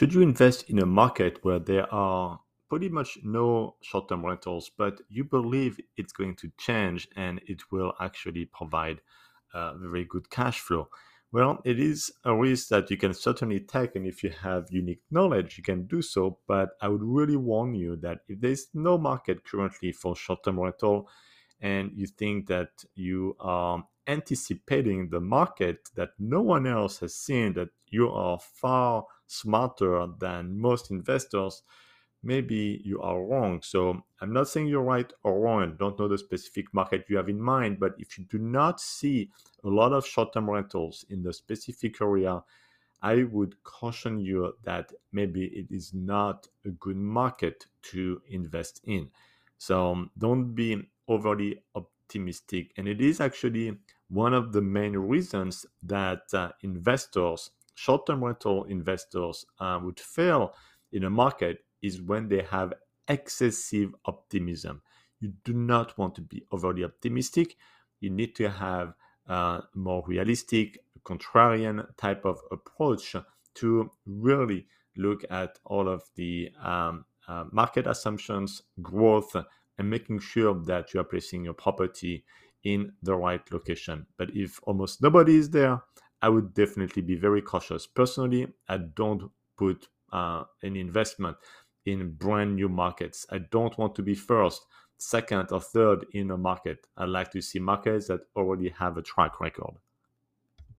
Should you invest in a market where there are pretty much no short term rentals, but you believe it's going to change and it will actually provide uh, very good cash flow? Well, it is a risk that you can certainly take, and if you have unique knowledge, you can do so. But I would really warn you that if there's no market currently for short term rental, and you think that you are anticipating the market that no one else has seen, that you are far smarter than most investors, maybe you are wrong. So I'm not saying you're right or wrong don't know the specific market you have in mind, but if you do not see a lot of short term rentals in the specific area, I would caution you that maybe it is not a good market to invest in. So don't be overly optimistic. And it is actually one of the main reasons that uh, investors, short term rental investors, uh, would fail in a market is when they have excessive optimism. You do not want to be overly optimistic. You need to have a uh, more realistic, contrarian type of approach to really look at all of the um, uh, market assumptions, growth, and making sure that you are placing your property in the right location. But if almost nobody is there, I would definitely be very cautious. Personally, I don't put uh, any investment in brand new markets. I don't want to be first, second, or third in a market. I like to see markets that already have a track record.